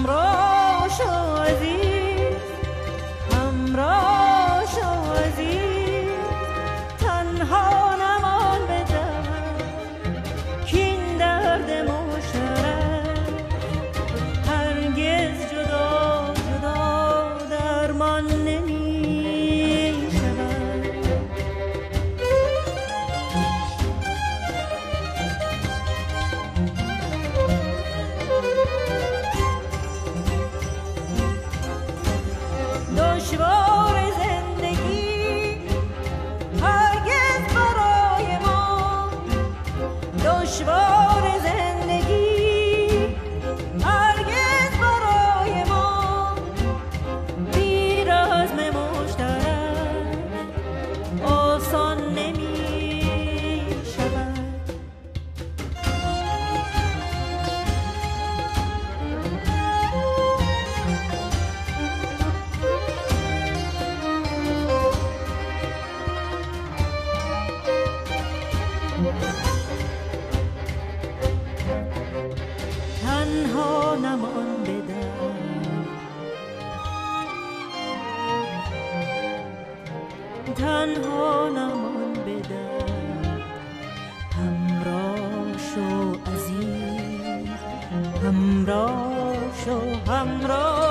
همراه شو عزیز boş var. تنها نمان بدم تنها نمان بدم همراه شو عزیز همراه شو همراه.